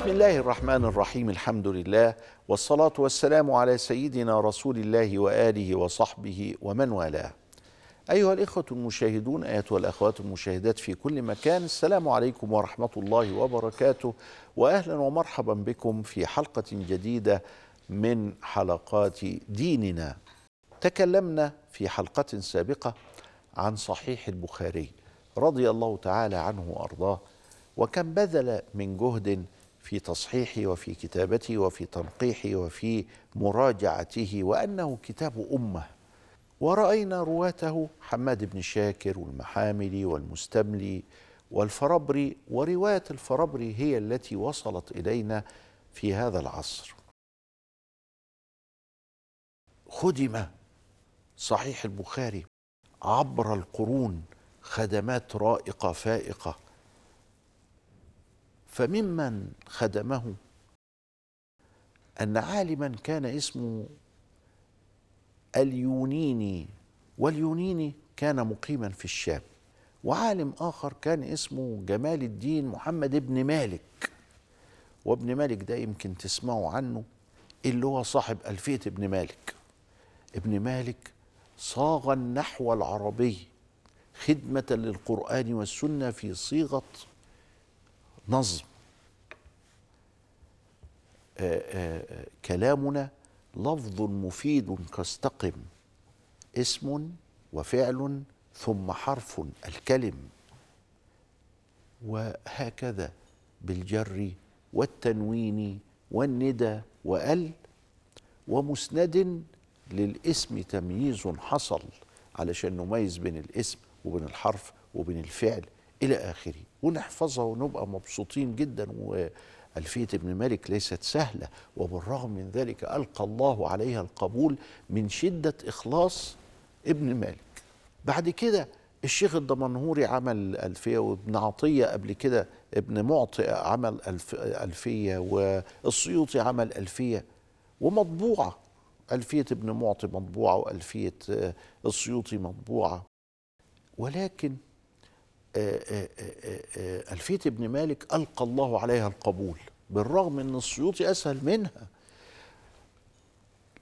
بسم الله الرحمن الرحيم الحمد لله والصلاة والسلام على سيدنا رسول الله وآله وصحبه ومن والاه. أيها الإخوة المشاهدون أيتها الأخوات المشاهدات في كل مكان السلام عليكم ورحمة الله وبركاته وأهلا ومرحبا بكم في حلقة جديدة من حلقات ديننا. تكلمنا في حلقة سابقة عن صحيح البخاري رضي الله تعالى عنه وأرضاه وكم بذل من جهد في تصحيحه وفي كتابته وفي تنقيحه وفي مراجعته وأنه كتاب أمة. ورأينا رواته حماد بن شاكر والمحاملي والمستملي والفربري ورواية الفربري هي التي وصلت إلينا في هذا العصر. خدم صحيح البخاري عبر القرون خدمات رائقة فائقة. فممن خدمه. أن عالما كان اسمه اليونيني واليونيني كان مقيما في الشام وعالم آخر كان اسمه جمال الدين محمد بن مالك. وابن مالك ده يمكن تسمعوا عنه اللي هو صاحب ألفية ابن مالك. ابن مالك صاغ النحو العربي خدمة للقرآن والسنة في صيغة نظم. آآ آآ كلامنا لفظ مفيد كاستقم اسم وفعل ثم حرف الكلم. وهكذا بالجر والتنوين والندى وأل. ومسند للاسم تمييز حصل علشان نميز بين الاسم وبين الحرف وبين الفعل. إلى آخره. ونحفظها ونبقى مبسوطين جدا وألفية ابن مالك ليست سهلة وبالرغم من ذلك ألقى الله عليها القبول من شدة إخلاص ابن مالك. بعد كده الشيخ الدمنهوري عمل ألفية وابن عطية قبل كده ابن معطي عمل ألف ألفية والسيوطي عمل ألفية ومطبوعة. ألفية ابن معطي مطبوعة وألفية السيوطي مطبوعة. ولكن ألفية ابن مالك ألقى الله عليها القبول بالرغم أن السيوطي أسهل منها.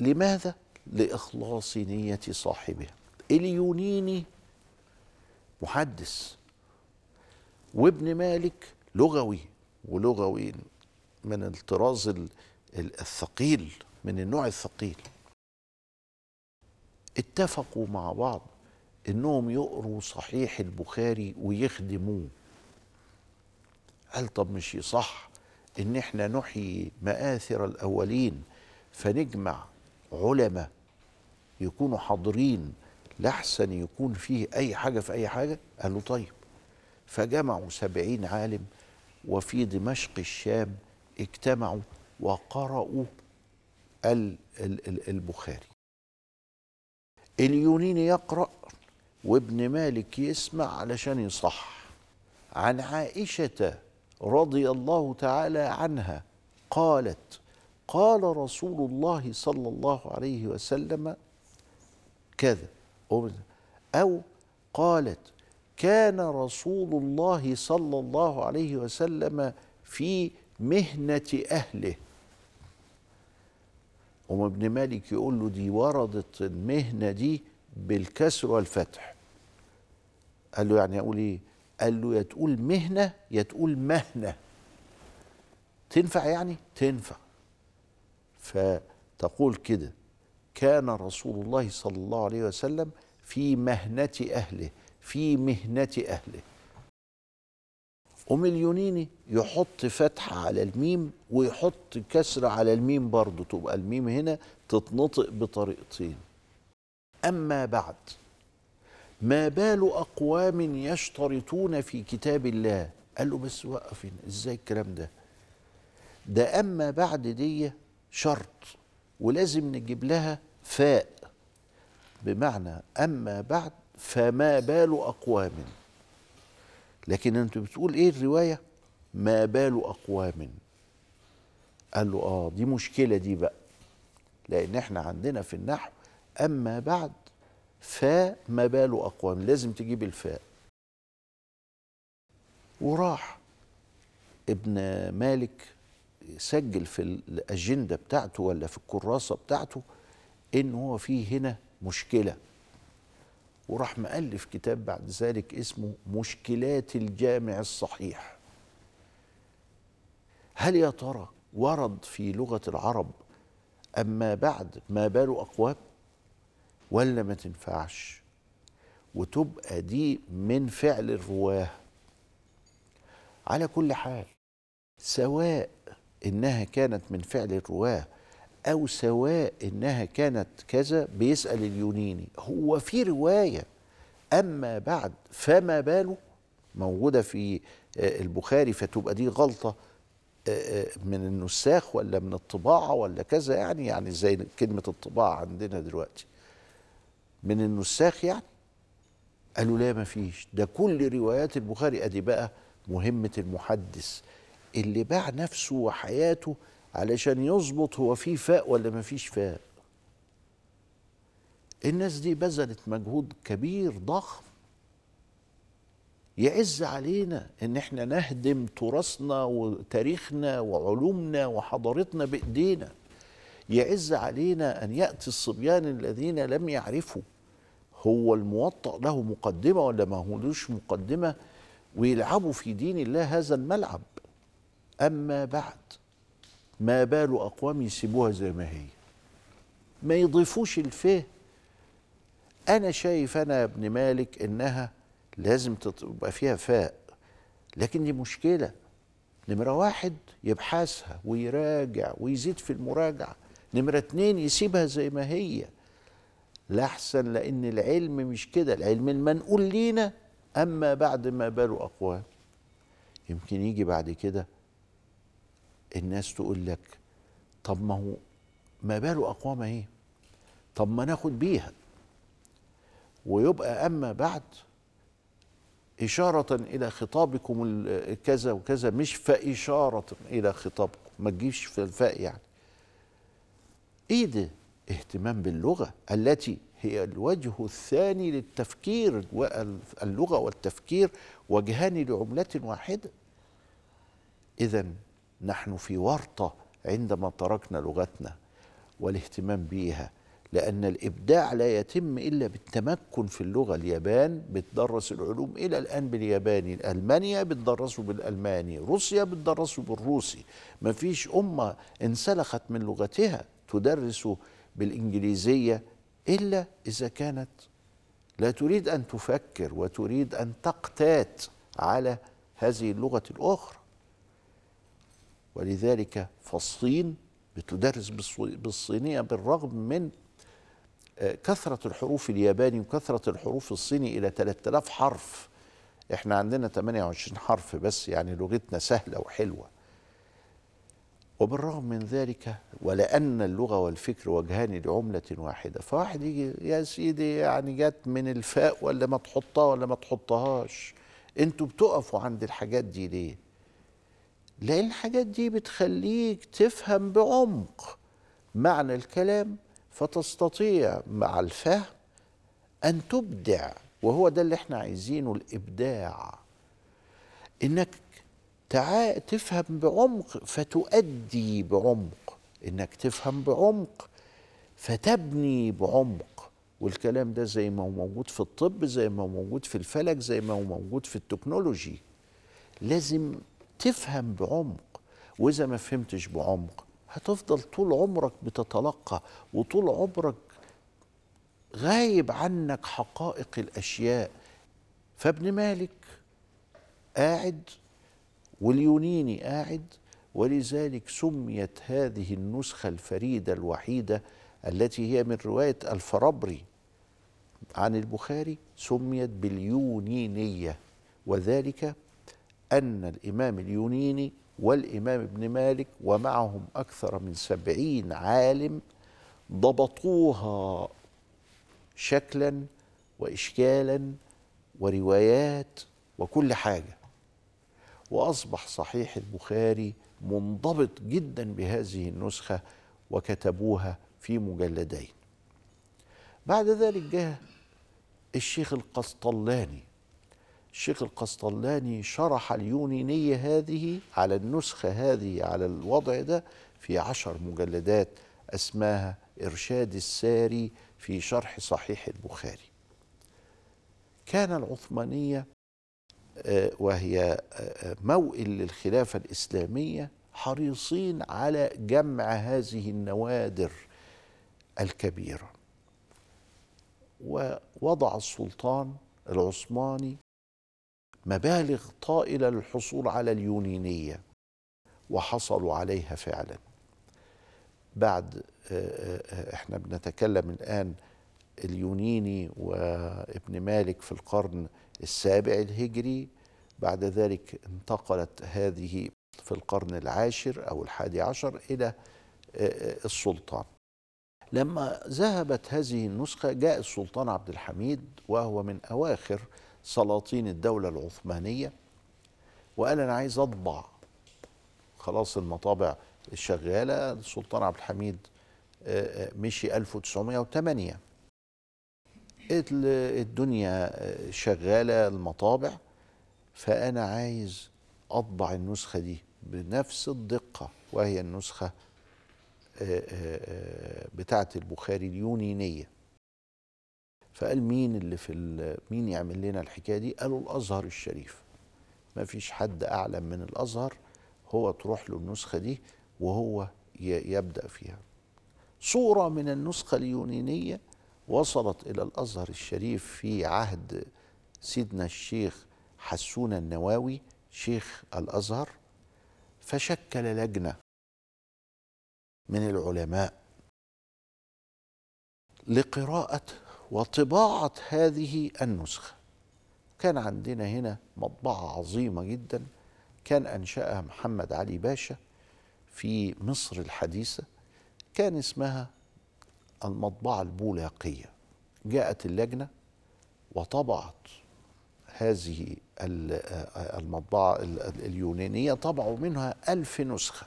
لماذا؟ لإخلاص نية صاحبها. اليونيني محدث وابن مالك لغوي ولغوي من الطراز الثقيل من النوع الثقيل. اتفقوا مع بعض. إنهم يقروا صحيح البخاري ويخدموه. قال طب مش صح إن إحنا نحيي مآثر الأولين فنجمع علماء يكونوا حاضرين لحسن يكون فيه أي حاجة في أي حاجة؟ قال له طيب. فجمعوا سبعين عالم وفي دمشق الشام اجتمعوا وقرأوا البخاري. اليونيني يقرأ وابن مالك يسمع علشان يصح. عن عائشة رضي الله تعالى عنها قالت قال رسول الله صلى الله عليه وسلم كذا أو قالت كان رسول الله صلى الله عليه وسلم في مهنة أهله. أم ابن مالك يقول له دي وردت المهنة دي بالكسر والفتح. قال له يعني أقول إيه؟ قال له يا تقول مهنة يا تقول مهنة. تنفع يعني؟ تنفع. فتقول كده كان رسول الله صلى الله عليه وسلم في مهنة أهله في مهنة أهله. أم اليونيني يحط فتحة على الميم ويحط كسرة على الميم برضه تبقى الميم هنا تتنطق بطريقتين. أما بعد ما بال أقوام يشترطون في كتاب الله. قال له بس وقف إزاي الكلام ده؟ ده أما بعد دي شرط ولازم نجيب لها فاء. بمعنى أما بعد فما بال أقوام. لكن أنت بتقول إيه الرواية؟ ما بال أقوام. قال له آه دي مشكلة دي بقى لأن إحنا عندنا في النحو أما بعد فاء ما بال أقوام. لازم تجيب الفاء. وراح ابن مالك سجل في الأجندة بتاعته ولا في الكراسة بتاعته إن هو فيه هنا مشكلة. وراح مؤلف كتاب بعد ذلك اسمه مشكلات الجامع الصحيح. هل يا ترى ورد في لغة العرب أما بعد ما بال أقوام؟ ولا ما تنفعش. وتبقى دي من فعل الرواة. على كل حال سواء إنها كانت من فعل الرواة أو سواء إنها كانت كذا بيسأل اليونيني هو في رواية أما بعد فما باله؟ موجودة في آه، البخاري فتبقى دي غلطة آه، آه، من النساخ ولا من الطباعة ولا كذا؟ يعني يعني زي كلمة الطباعة عندنا دلوقتي. من النساخ يعني؟ قالوا لا ما فيش. ده كل روايات البخاري. أدي بقى مهمة المحدث اللي باع نفسه وحياته علشان يظبط هو في فاء ولا ما فيش فاء. الناس دي بذلت مجهود كبير ضخم. يعز علينا إن إحنا نهدم تراثنا وتاريخنا وعلومنا وحضارتنا بإيدينا. يعز علينا أن يأتي الصبيان الذين لم يعرفوا. هو الموطأ له مقدمة ولا ما هولوش مقدمة ويلعبوا في دين الله هذا الملعب. أما بعد ما بال أقوام يسيبوها زي ما هي. ما يضيفوش الفه أنا شايف أنا يا ابن مالك إنها لازم تبقى فيها فاء. لكن دي مشكلة. نمرة واحد يبحثها ويراجع ويزيد في المراجعة. نمرة اتنين يسيبها زي ما هي. لأحسن لأن العلم مش كده. العلم المنقول لينا أما بعد ما بالوا أقوام. يمكن يجي بعد كده الناس تقول لك طب ما هو ما باله أقوام إيه؟ طب ما ناخد بيها. ويبقى أما بعد إشارة إلى خطابكم كذا وكذا مش فإشارة إلى خطابكم. ما تجيش في الفاء يعني. إيه ده؟ اهتمام باللغة التي هي الوجه الثاني للتفكير اللغة والتفكير وجهان لعملة واحدة. إذا نحن في ورطة عندما تركنا لغتنا والاهتمام بيها لأن الإبداع لا يتم إلا بالتمكن في اللغة. اليابان بتدرس العلوم إلى الآن بالياباني ألمانيا بتدرسه بالألماني روسيا بتدرسه بالروسي. ما فيش أمة انسلخت من لغتها تدرس بالإنجليزية إلا إذا كانت لا تريد أن تفكر وتريد أن تقتات على هذه اللغة الأخرى. ولذلك فالصين بتدرس بالصينية بالرغم من آه، كثرة الحروف الياباني وكثرة الحروف الصيني إلى 3000 حرف. إحنا عندنا 28 حرف بس يعني لغتنا سهلة وحلوة. وبالرغم من ذلك ولأن اللغة والفكر وجهان لعملة واحدة فواحد يجي يا سيدي يعني جت من الفاء ولا ما تحطها ولا ما تحطهاش؟ أنتوا بتقفوا عند الحاجات دي ليه؟ لأن الحاجات دي بتخليك تفهم بعمق معنى الكلام فتستطيع مع الفهم أن تبدع وهو ده اللي إحنا عايزينه الإبداع. إنك تفهم بعمق فتؤدي بعمق. إنك تفهم بعمق فتبني بعمق. والكلام ده زي ما هو موجود في الطب زي ما هو موجود في الفلك زي ما هو موجود في التكنولوجي. لازم تفهم بعمق. وإذا ما فهمتش بعمق هتفضل طول عمرك بتتلقى وطول عمرك غايب عنك حقائق الأشياء. فابن مالك قاعد واليونيني قاعد ولذلك سميت هذه النسخة الفريدة الوحيدة التي هي من رواية الفربري عن البخاري سميت باليونينية. وذلك أن الإمام اليونيني والإمام ابن مالك ومعهم أكثر من سبعين عالم ضبطوها شكلا وإشكالا وروايات وكل حاجة. وأصبح صحيح البخاري منضبط جدا بهذه النسخة وكتبوها في مجلدين. بعد ذلك جاء الشيخ القسطلاني. الشيخ القسطلاني شرح اليونينية هذه على النسخة هذه على الوضع ده في عشر مجلدات أسماها إرشاد الساري في شرح صحيح البخاري. كان العثمانية وهي آه، آه، موئل للخلافة الإسلامية حريصين على جمع هذه النوادر الكبيرة. ووضع السلطان العثماني مبالغ طائلة للحصول على اليونينية وحصلوا عليها فعلا. بعد إحنا بنتكلم الآن اليونيني وابن مالك في القرن السابع الهجري. بعد ذلك انتقلت هذه في القرن العاشر أو الحادي عشر إلى السلطان. لما ذهبت هذه النسخة جاء السلطان عبد الحميد وهو من أواخر سلاطين الدولة العثمانية وقال أنا عايز أطبع. خلاص المطابع الشغالة السلطان عبد الحميد مشي 1908 الدنيا شغالة المطابع فأنا عايز أطبع النسخة دي بنفس الدقة وهي النسخة بتاعة البخاري اليونينية. فقال مين اللي في مين يعمل لنا الحكاية دي؟ قالوا الأزهر الشريف. ما فيش حد أعلم من الأزهر هو تروح له النسخة دي وهو يبدأ فيها. صورة من النسخة اليونينية وصلت إلى الأزهر الشريف في عهد سيدنا الشيخ حسون النواوي شيخ الأزهر فشكل لجنة من العلماء لقراءة وطباعة هذه النسخة. كان عندنا هنا مطبعة عظيمة جدا كان أنشأها محمد علي باشا في مصر الحديثة كان اسمها المطبعة البولاقية. جاءت اللجنة وطبعت هذه المطبعة اليونانية طبعوا منها ألف نسخة.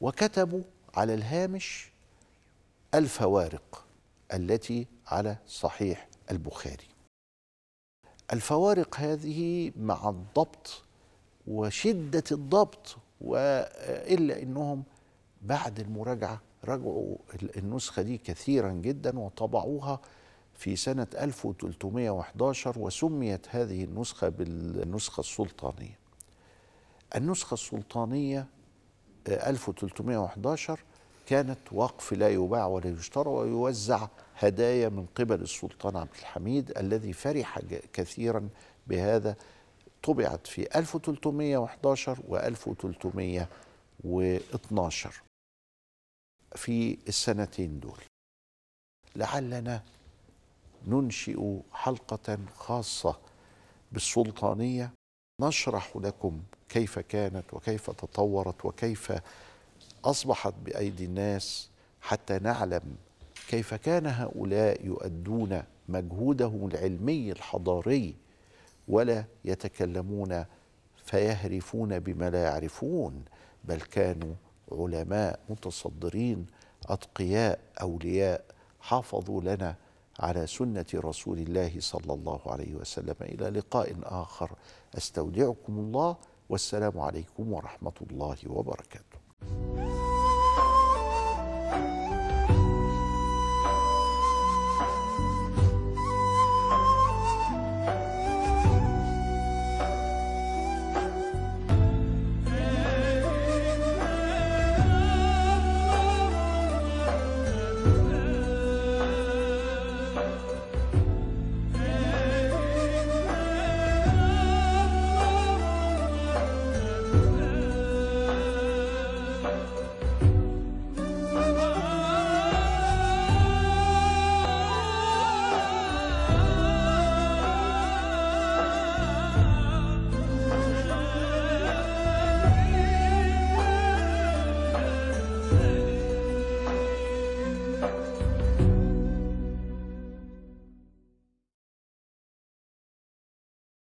وكتبوا على الهامش الفوارق التي على صحيح البخاري. الفوارق هذه مع الضبط وشدة الضبط وإلا أنهم بعد المراجعة رجعوا النسخة دي كثيرا جدا وطبعوها في سنة 1311 وسميت هذه النسخة بالنسخة السلطانية. النسخة السلطانية 1311 كانت وقف لا يباع ولا يشترى ويوزع هدايا من قبل السلطان عبد الحميد الذي فرح كثيرا بهذا. طبعت في 1311 و 1312 في السنتين دول. لعلنا ننشئ حلقة خاصة بالسلطانية. نشرح لكم كيف كانت وكيف تطورت وكيف أصبحت بأيدي الناس حتى نعلم كيف كان هؤلاء يؤدون مجهودهم العلمي الحضاري ولا يتكلمون فيهرفون بما لا يعرفون بل كانوا علماء متصدرين أتقياء أولياء حافظوا لنا على سنة رسول الله صلى الله عليه وسلم. إلى لقاء آخر. أستودعكم الله. والسلام عليكم ورحمة الله وبركاته.